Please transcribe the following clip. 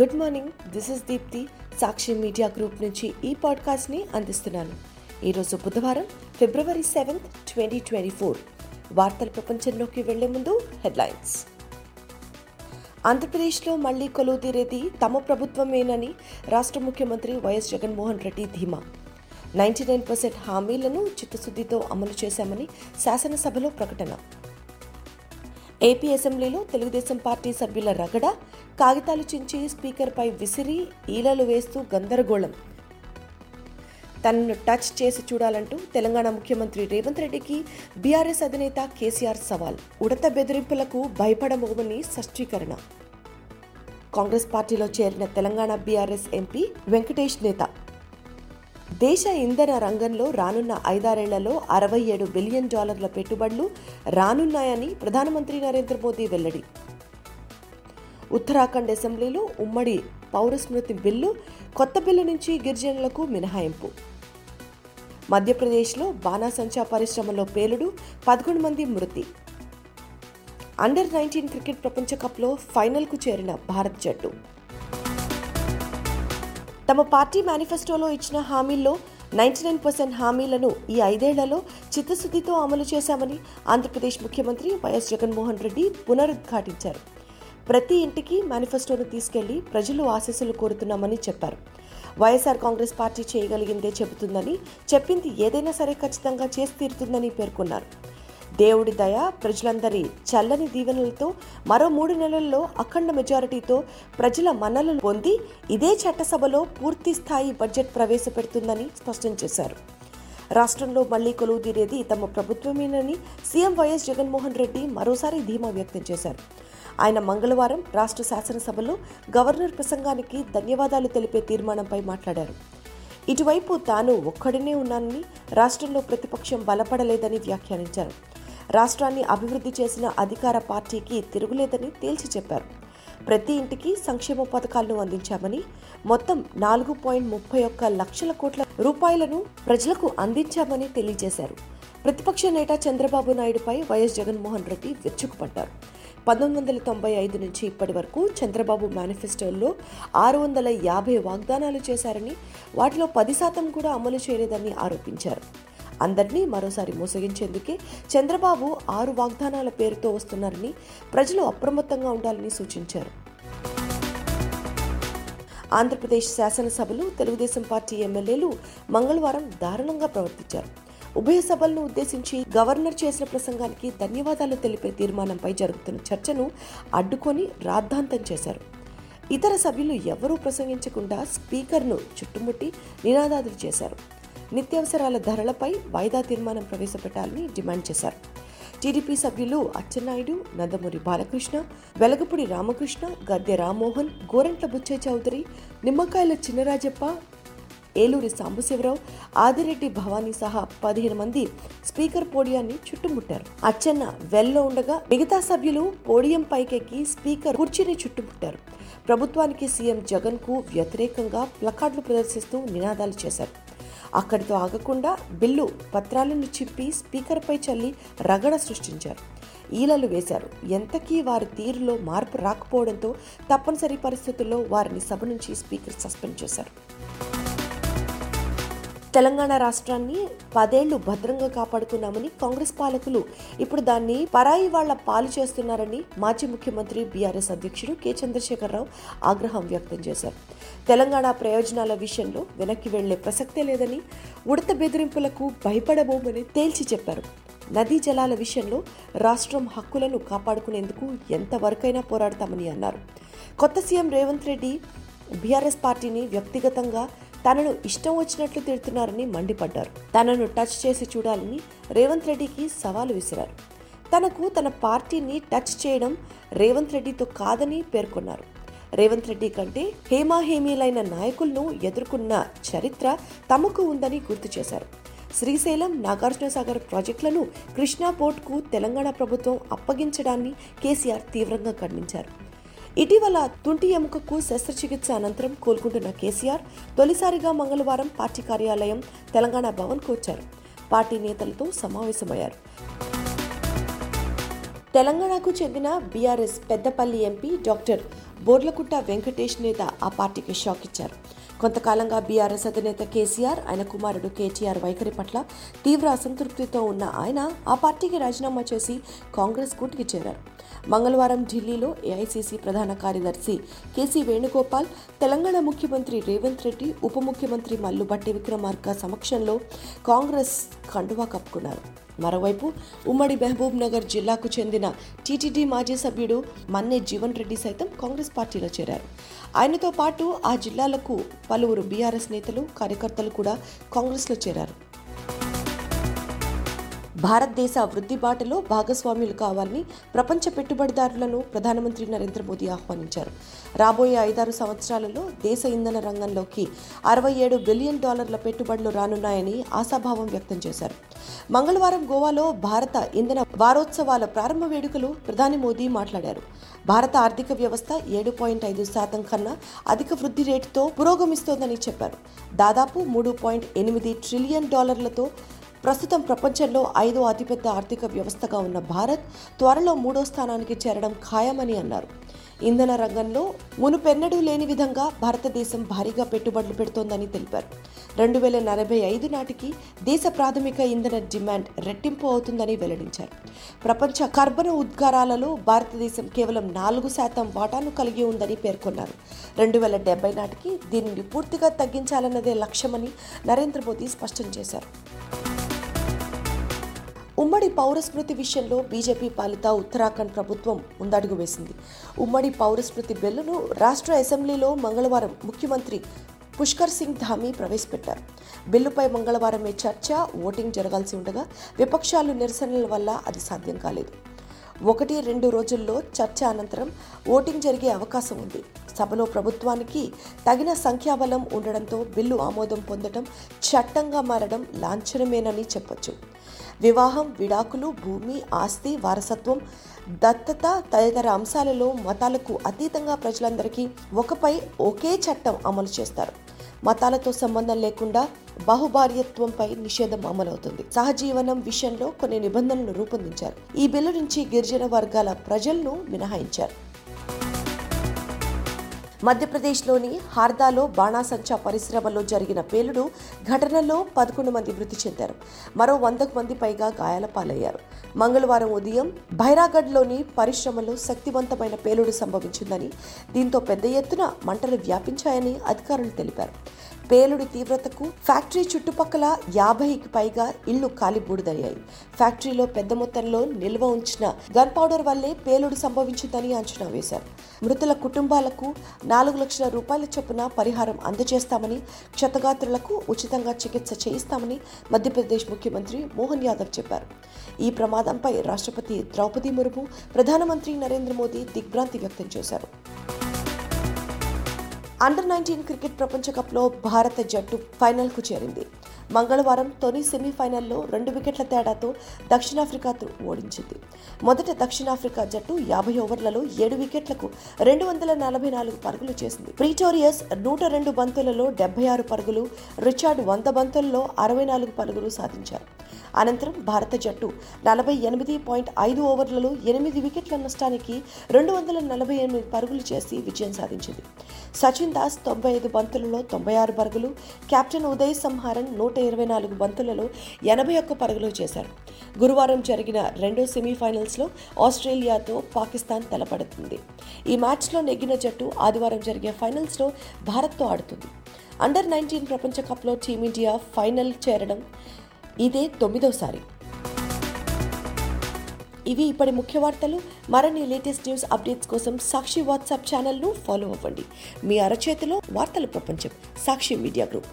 Good morning this is Deepthi Sakshi media group నుంచి ఈ పాడ్కాస్ట్ని అందిస్తున్నాను. ఈరోజు బుధవారం February seventh twenty twenty four వార్తల ప్రపంచంలోకి వెళ్ళే ముందు హెడ్లైన్స్ ఆంధ్రప్రదేశ్లో మళ్ళీ కొలువు తీరేది తమ ప్రభుత్వమేనని రాష్ట్ర ముఖ్యమంత్రి వైఎస్ జగన్మోహన్ రెడ్డి ధీమా. నైంటీ నైన్ పర్సెంట్ హామీలను చిత్తశుద్ధితో అమలు చేశామని శాసనసభలో ప్రకటన. ఏపీ అసెంబ్లీలో తెలుగుదేశం పార్టీ సభ్యుల రగడ కాగితాలు చించి స్పీకర్పై విసిరి ఈలలు వేస్తూ గందరగోళం. తనను టచ్ చేసి చూడాలంటూ తెలంగాణ ముఖ్యమంత్రి రేవంత్ రెడ్డికి బీఆర్ఎస్ అధినేత కేసీఆర్ సవాల్. ఉడత బెదిరింపులకు భయపడబోమని స్పష్టీకరణ. కాంగ్రెస్ పార్టీలో చేరిన తెలంగాణ బీఆర్ఎస్ ఎంపీ వెంకటేష్ నేత దేశ ఇంధన రంగంలో రానున్న ఐదారేళ్ళలో అరవై ఏడు బిలియన్ డాలర్ల పెట్టుబడులు రానున్నాయని ప్రధానమంత్రి నరేంద్ర మోదీ వెల్లడి. ఉత్తరాఖండ్ అసెంబ్లీలో ఉమ్మడి పౌరస్మృతి బిల్లు కొత్త బిల్లు నుంచి గిరిజనులకు మినహాయింపు. మధ్యప్రదేశ్లో బాణాసంచా పరిశ్రమలో పేలుడు పదకొండు మంది మృతి. అండర్ నైన్టీన్ క్రికెట్ ప్రపంచ కప్లో ఫైనల్కు చేరిన భారత్ జట్టు. తమ పార్టీ మేనిఫెస్టోలో ఇచ్చిన హామీల్లో నైంటీ నైన్ పర్సెంట్ హామీలను ఈ ఐదేళ్ళలో చిత్తశుద్ధితో అమలు చేశామని ఆంధ్రప్రదేశ్ ముఖ్యమంత్రి వైఎస్ జగన్మోహన్ రెడ్డి పునరుద్ఘాటించారు. ప్రతి ఇంటికి మేనిఫెస్టోను తీసుకెళ్ళి ప్రజలు ఆశీస్సులు కోరుతున్నామని చెప్పారు. వైఎస్ఆర్ కాంగ్రెస్ పార్టీ చేయగలిగిందే చెబుతుందని చెప్పింది ఏదైనా సరే ఖచ్చితంగా చేసి తీరుతుందని పేర్కొన్నారు. దేవుడి దయ ప్రజలందరి చల్లని దీవెనలతో మరో మూడు నెలల్లో అఖండ మెజారిటీతో ప్రజల మన్నలను పొంది ఇదే చట్టసభలో పూర్తి స్థాయి బడ్జెట్ ప్రవేశపెడుతుందని స్పష్టం చేశారు. రాష్ట్రంలో మళ్ళీ కొలువు తీరేది తమ ప్రభుత్వమేనని సీఎం వైఎస్ జగన్మోహన్ రెడ్డి మరోసారి ధీమా వ్యక్తం చేశారు. ఆయన మంగళవారం రాష్ట్ర శాసనసభలో గవర్నర్ ప్రసంగానికి ధన్యవాదాలు తెలిపే తీర్మానంపై మాట్లాడారు. ఇటువైపు తాను ఒక్కడినే ఉన్నానని రాష్ట్రంలో ప్రతిపక్షం బలపడలేదని వ్యాఖ్యానించారు. రాష్ట్రాన్ని అభివృద్ధి చేసిన అధికార పార్టీకి తిరుగులేదని తేల్చి చెప్పారు. ప్రతి ఇంటికి సంక్షేమ పథకాలను అందించామని మొత్తం నాలుగు పాయింట్ ముప్పై ఒక్క లక్షల కోట్ల రూపాయలను ప్రజలకు అందించామని తెలియజేశారు. ప్రతిపక్ష నేత చంద్రబాబు నాయుడుపై వైఎస్ జగన్మోహన్ రెడ్డి విరుచుకుపడ్డారు. పంతొమ్మిది వందల తొంభై ఐదు నుంచి ఇప్పటి వరకు చంద్రబాబు మేనిఫెస్టోల్లో ఆరు వందల యాభై వాగ్దానాలు చేశారని వాటిలో పది శాతం కూడా అమలు చేయలేదని ఆరోపించారు. అందరినీ మరోసారి మోసగించేందుకే చంద్రబాబు ఆరు వాగ్దానాల పేరుతో వస్తున్నారని ప్రజలు అప్రమత్తంగా ఉండాలని సూచించారు. ఆంధ్రప్రదేశ్ శాసనసభలో తెలుగుదేశం పార్టీ ఎమ్మెల్యేలు మంగళవారం దారుణంగా ప్రవర్తించారు. ఉభయ సభలను ఉద్దేశించి గవర్నర్ చేసిన ప్రసంగానికి ధన్యవాదాలు తెలిపే తీర్మానంపై జరుగుతున్న చర్చను అడ్డుకొని రాద్ధాంతం చేశారు. ఇతర సభ్యులు ఎవరూ ప్రసంగించకుండా స్పీకర్ను చుట్టుముట్టి నినాదాలు చేశారు. నిత్యావసరాల ధరలపై వాయిదా తీర్మానం ప్రవేశపెట్టాలని డిమాండ్ చేశారు. టీడీపీ సభ్యులు అచ్చెన్నాయుడు నందమూరి బాలకృష్ణ వెలగపూడి రామకృష్ణ గద్దె రామ్మోహన్ గోరంట్ల బుచ్చయ్య చౌదరి నిమ్మకాయల చిన్నరాజప్ప ఏలూరి సాంబశివరావు ఆదిరెడ్డి భవానీ సహా పదిహేను మంది స్పీకర్ పోడియాన్ని చుట్టుముట్టారు. అచ్చెన్న వెల్లో ఉండగా మిగతా సభ్యులు పోడియం పైకెక్కి స్పీకర్ కుర్చీని చుట్టుముట్టారు. ప్రభుత్వానికి సీఎం జగన్కు వ్యతిరేకంగా ప్లకార్డులు ప్రదర్శిస్తూ నినాదాలు చేశారు. అక్కడితో ఆగకుండా బిల్లు పత్రాలను చిప్పి స్పీకర్పై చల్లి రగడ సృష్టించారు. ఈలలు వేశారు. ఎంతకీ వారి తీరులో మార్పు రాకపోవడంతో తప్పనిసరి పరిస్థితుల్లో వారిని సభ నుంచి స్పీకర్ సస్పెండ్ చేశారు. తెలంగాణ రాష్ట్రాన్ని పదేళ్ళు భద్రంగా కాపాడుకున్నామని కాంగ్రెస్ పాలకులు ఇప్పుడు దాన్ని పరాయి వాళ్ళ పాలు చేస్తున్నారని మాజీ ముఖ్యమంత్రి బీఆర్ఎస్ అధ్యక్షుడు కె చంద్రశేఖరరావు ఆగ్రహం వ్యక్తం చేశారు. తెలంగాణ ప్రయోజనాల విషయంలో వెనక్కి వెళ్ళే ప్రసక్తే లేదని ఉడత బెదిరింపులకు భయపడబోమని తేల్చి చెప్పారు. నదీ జలాల విషయంలో రాష్ట్రం హక్కులను కాపాడుకునేందుకు ఎంతవరకైనా పోరాడతామని అన్నారు. కొత్త సీఎం రేవంత్ రెడ్డి బీఆర్ఎస్ పార్టీని వ్యక్తిగతంగా తనను ఇష్టం వచ్చినట్లు తిడుతున్నారని మండిపడ్డారు. తనను టచ్ చేసి చూడాలని రేవంత్ రెడ్డికి సవాలు విసిరారు. తనకు తన పార్టీని టచ్ చేయడం రేవంత్ రెడ్డితో కాదని పేర్కొన్నారు. రేవంత్ రెడ్డి కంటే హేమాహేమీలైన నాయకులను ఎదుర్కొన్న చరిత్ర తమకు ఉందని గుర్తు చేశారు. శ్రీశైలం నాగార్జునసాగర్ ప్రాజెక్టులను కృష్ణా పోర్టుకు తెలంగాణ ప్రభుత్వం అప్పగించడాన్ని కేసీఆర్ తీవ్రంగా ఖండించారు. ఇటీవల తుంటి ఎముకకు శస్త్రచికిత్స అనంతరం కోలుకుంటున్న కేసీఆర్ తొలిసారిగా మంగళవారం పార్టీ కార్యాలయం తెలంగాణ భవన్కు వచ్చారు. పార్టీ నేతలతో సమావేశమయ్యారు. తెలంగాణకు చెందిన BRS Peddapalli MP doctor Borlakunta Venkatesh Netha ఆ పార్టీకి షాక్ ఇచ్చారు. కొంతకాలంగా బీఆర్ఎస్ అధినేత కేసీఆర్ ఆయన కుమారుడు కేటీఆర్ వైఖరి పట్ల తీవ్ర అసంతృప్తితో ఉన్న ఆయన ఆ పార్టీకి రాజీనామా చేసి కాంగ్రెస్ కూటికి చేరారు. మంగళవారం ఢిల్లీలో ఏఐసీసీ ప్రధాన కార్యదర్శి కేసీ వేణుగోపాల్ తెలంగాణ ముఖ్యమంత్రి రేవంత్ రెడ్డి ఉప ముఖ్యమంత్రి మల్లుబట్టి విక్రమార్క సమక్షంలో కాంగ్రెస్ కండువా కప్పుకున్నారు. మరోవైపు ఉమ్మడి మహబూబ్ నగర్ జిల్లాకు చెందిన టీటీడీ మాజీ సభ్యుడు మన్నే జీవన్ రెడ్డి సైతం కాంగ్రెస్ పార్టీలో చేరారు. ఆయనతో పాటు ఆ జిల్లాలకు పలువురు బీఆర్ఎస్ నేతలు కార్యకర్తలు కూడా కాంగ్రెస్లో చేరారు. భారతదేశ వృద్ధి బాటలో భాగస్వామ్యులు కావాలని ప్రపంచ పెట్టుబడిదారులను ప్రధానమంత్రి నరేంద్ర మోదీ ఆహ్వానించారు. రాబోయే ఐదారు సంవత్సరాలలో దేశ ఇంధన రంగంలోకి అరవై ఏడు బిలియన్ డాలర్ల పెట్టుబడులు రానున్నాయని ఆశాభావం వ్యక్తం చేశారు. మంగళవారం గోవాలో భారత ఇంధన వారోత్సవాల ప్రారంభ వేడుకలు ప్రధాని మోదీ మాట్లాడారు. భారత ఆర్థిక వ్యవస్థ ఏడు పాయింట్ ఐదు శాతం కన్నా అధిక వృద్ధి రేటుతో పురోగమిస్తోందని చెప్పారు. దాదాపు మూడు పాయింట్ ఎనిమిది ట్రిలియన్ డాలర్లతో ప్రస్తుతం ప్రపంచంలో ఐదో అతిపెద్ద ఆర్థిక వ్యవస్థగా ఉన్న భారత్ త్వరలో మూడో స్థానానికి చేరడం ఖాయమని అన్నారు. ఇంధన రంగంలో మునుపెన్నడూ లేని విధంగా భారతదేశం భారీగా పెట్టుబడులు పెడుతోందని తెలిపారు. రెండు వేల నలభై ఐదు నాటికి దేశ ప్రాథమిక ఇంధన డిమాండ్ రెట్టింపు అవుతుందని వెల్లడించారు. ప్రపంచ కర్బన ఉద్గారాలలో భారతదేశం కేవలం నాలుగు శాతం వాటాను కలిగి ఉందని పేర్కొన్నారు. రెండు వేల డెబ్బై నాటికి దీనిని పూర్తిగా తగ్గించాలన్నదే లక్ష్యమని నరేంద్ర మోదీ స్పష్టం చేశారు. ఉమ్మడి పౌరస్మృతి విషయంలో బీజేపీ పాలిత ఉత్తరాఖండ్ ప్రభుత్వం ముందడుగు వేసింది. ఉమ్మడి పౌరస్మృతి బిల్లును రాష్ట్ర అసెంబ్లీలో మంగళవారం ముఖ్యమంత్రి పుష్కర్ సింగ్ ధామీ ప్రవేశపెట్టారు. బిల్లుపై మంగళవారమే చర్చ ఓటింగ్ జరగాల్సి ఉండగా విపక్షాలు నిరసనల వల్ల అది సాధ్యం కాలేదు. ఒకటి రెండు రోజుల్లో చర్చ అనంతరం ఓటింగ్ జరిగే అవకాశం ఉంది. సభలో ప్రభుత్వానికి తగిన సంఖ్యాబలం ఉండడంతో బిల్లు ఆమోదం పొందడం చట్టంగా మారడం లాంఛనమేనని చెప్పొచ్చు. వివాహం విడాకులు భూమి ఆస్తి వారసత్వం దత్తత తదితర అంశాలలో మతాలకు అతీతంగా ప్రజలందరికీ ఒకపై ఒకే చట్టం అమలు చేస్తారు. మతాలతో సంబంధం లేకుండా బహుభార్యత్వంపై నిషేధం అమలవుతుంది. సహజీవనం విషయంలో కొన్ని నిబంధనలు రూపొందించారు. ఈ బిల్లు నుంచి గిరిజన వర్గాల ప్రజలను మినహాయించారు. మధ్యప్రదేశ్లోని హార్దాలో బాణాసంచా పరిశ్రమలో జరిగిన పేలుడు ఘటనలో పదకొండు మంది మృతి చెందారు. మరో వందకు మంది పైగా గాయాల పాలయ్యారు. మంగళవారం ఉదయం భైరాగఢ్లోని పరిశ్రమలో శక్తివంతమైన పేలుడు సంభవించిందని దీంతో పెద్ద ఎత్తున మంటలు వ్యాపించాయని అధికారులు తెలిపారు. పేలుడి తీవ్రతకు ఫ్యాక్టరీ చుట్టుపక్కల యాభైకి పైగా ఇళ్ళు కాలిబూడిదయ్యాయి ఫ్యాక్టరీలో పెద్ద మొత్తంలో నిల్వ ఉంచిన గన్ పౌడర్ వల్లే పేలుడు సంభవించిందని అంచనా వేశారు. మృతుల కుటుంబాలకు నాలుగు లక్షల రూపాయల చొప్పున పరిహారం అందజేస్తామని క్షతగాత్రులకు ఉచితంగా చికిత్స చేయిస్తామని మధ్యప్రదేశ్ ముఖ్యమంత్రి మోహన్ యాదవ్ చెప్పారు. ఈ ప్రమాదంపై రాష్ట్రపతి ద్రౌపది ముర్ము ప్రధానమంత్రి నరేంద్ర మోదీ దిగ్భ్రాంతి వ్యక్తం చేశారు. అండర్ నైన్టీన్ క్రికెట్ ప్రపంచ కప్లో భారత జట్టు ఫైనల్కు చేరింది. మంగళవారం తొలి సెమీఫైనల్లో రెండు వికెట్ల తేడాతో దక్షిణాఫ్రికాతో ఓడించింది. మొదట దక్షిణాఫ్రికా జట్టు యాభై ఓవర్లలో ఏడు వికెట్లకు రెండు వందల నలభై నాలుగు పరుగులు చేసింది. ప్రీటోరియస్ నూట రెండు బంతులలో డెబ్బై ఆరు పరుగులు రిచార్డ్ వంద బంతుల్లో అరవై నాలుగు పరుగులు సాధించారు. అనంతరం భారత జట్టు నలభై ఎనిమిది పాయింట్ ఐదు ఓవర్లలో ఎనిమిది వికెట్ల నష్టానికి రెండు వందల నలభై ఎనిమిది పరుగులు చేసి విజయం సాధించింది. సచిన్ దాస్ తొంభై ఐదు బంతులలో తొంభై ఆరు పరుగులు కెప్టెన్ ఉదయ్ సంహారన్ నూట ఇరవై నాలుగు బంతులలో ఎనభై ఒక్క పరుగులు చేశారు. గురువారం జరిగిన రెండో సెమీఫైనల్స్లో ఆస్ట్రేలియాతో పాకిస్తాన్ తలపడుతుంది. ఈ మ్యాచ్లో నెగ్గిన జట్టు ఆదివారం జరిగే ఫైనల్స్లో భారత్తో ఆడుతుంది. అండర్ నైన్టీన్ ప్రపంచ కప్లో టీమిండియా ఫైనల్ చేరడం ఇదే తొమ్మిదోసారి. ఇవి ఇప్పటి ముఖ్య వార్తలు. మరిన్ని లేటెస్ట్ న్యూస్ అప్డేట్స్ కోసం సాక్షి వాట్సాప్ ఛానల్ను ఫాలో అవ్వండి. మీ అరచేతిలో వార్తల ప్రపంచం సాక్షి మీడియా గ్రూప్.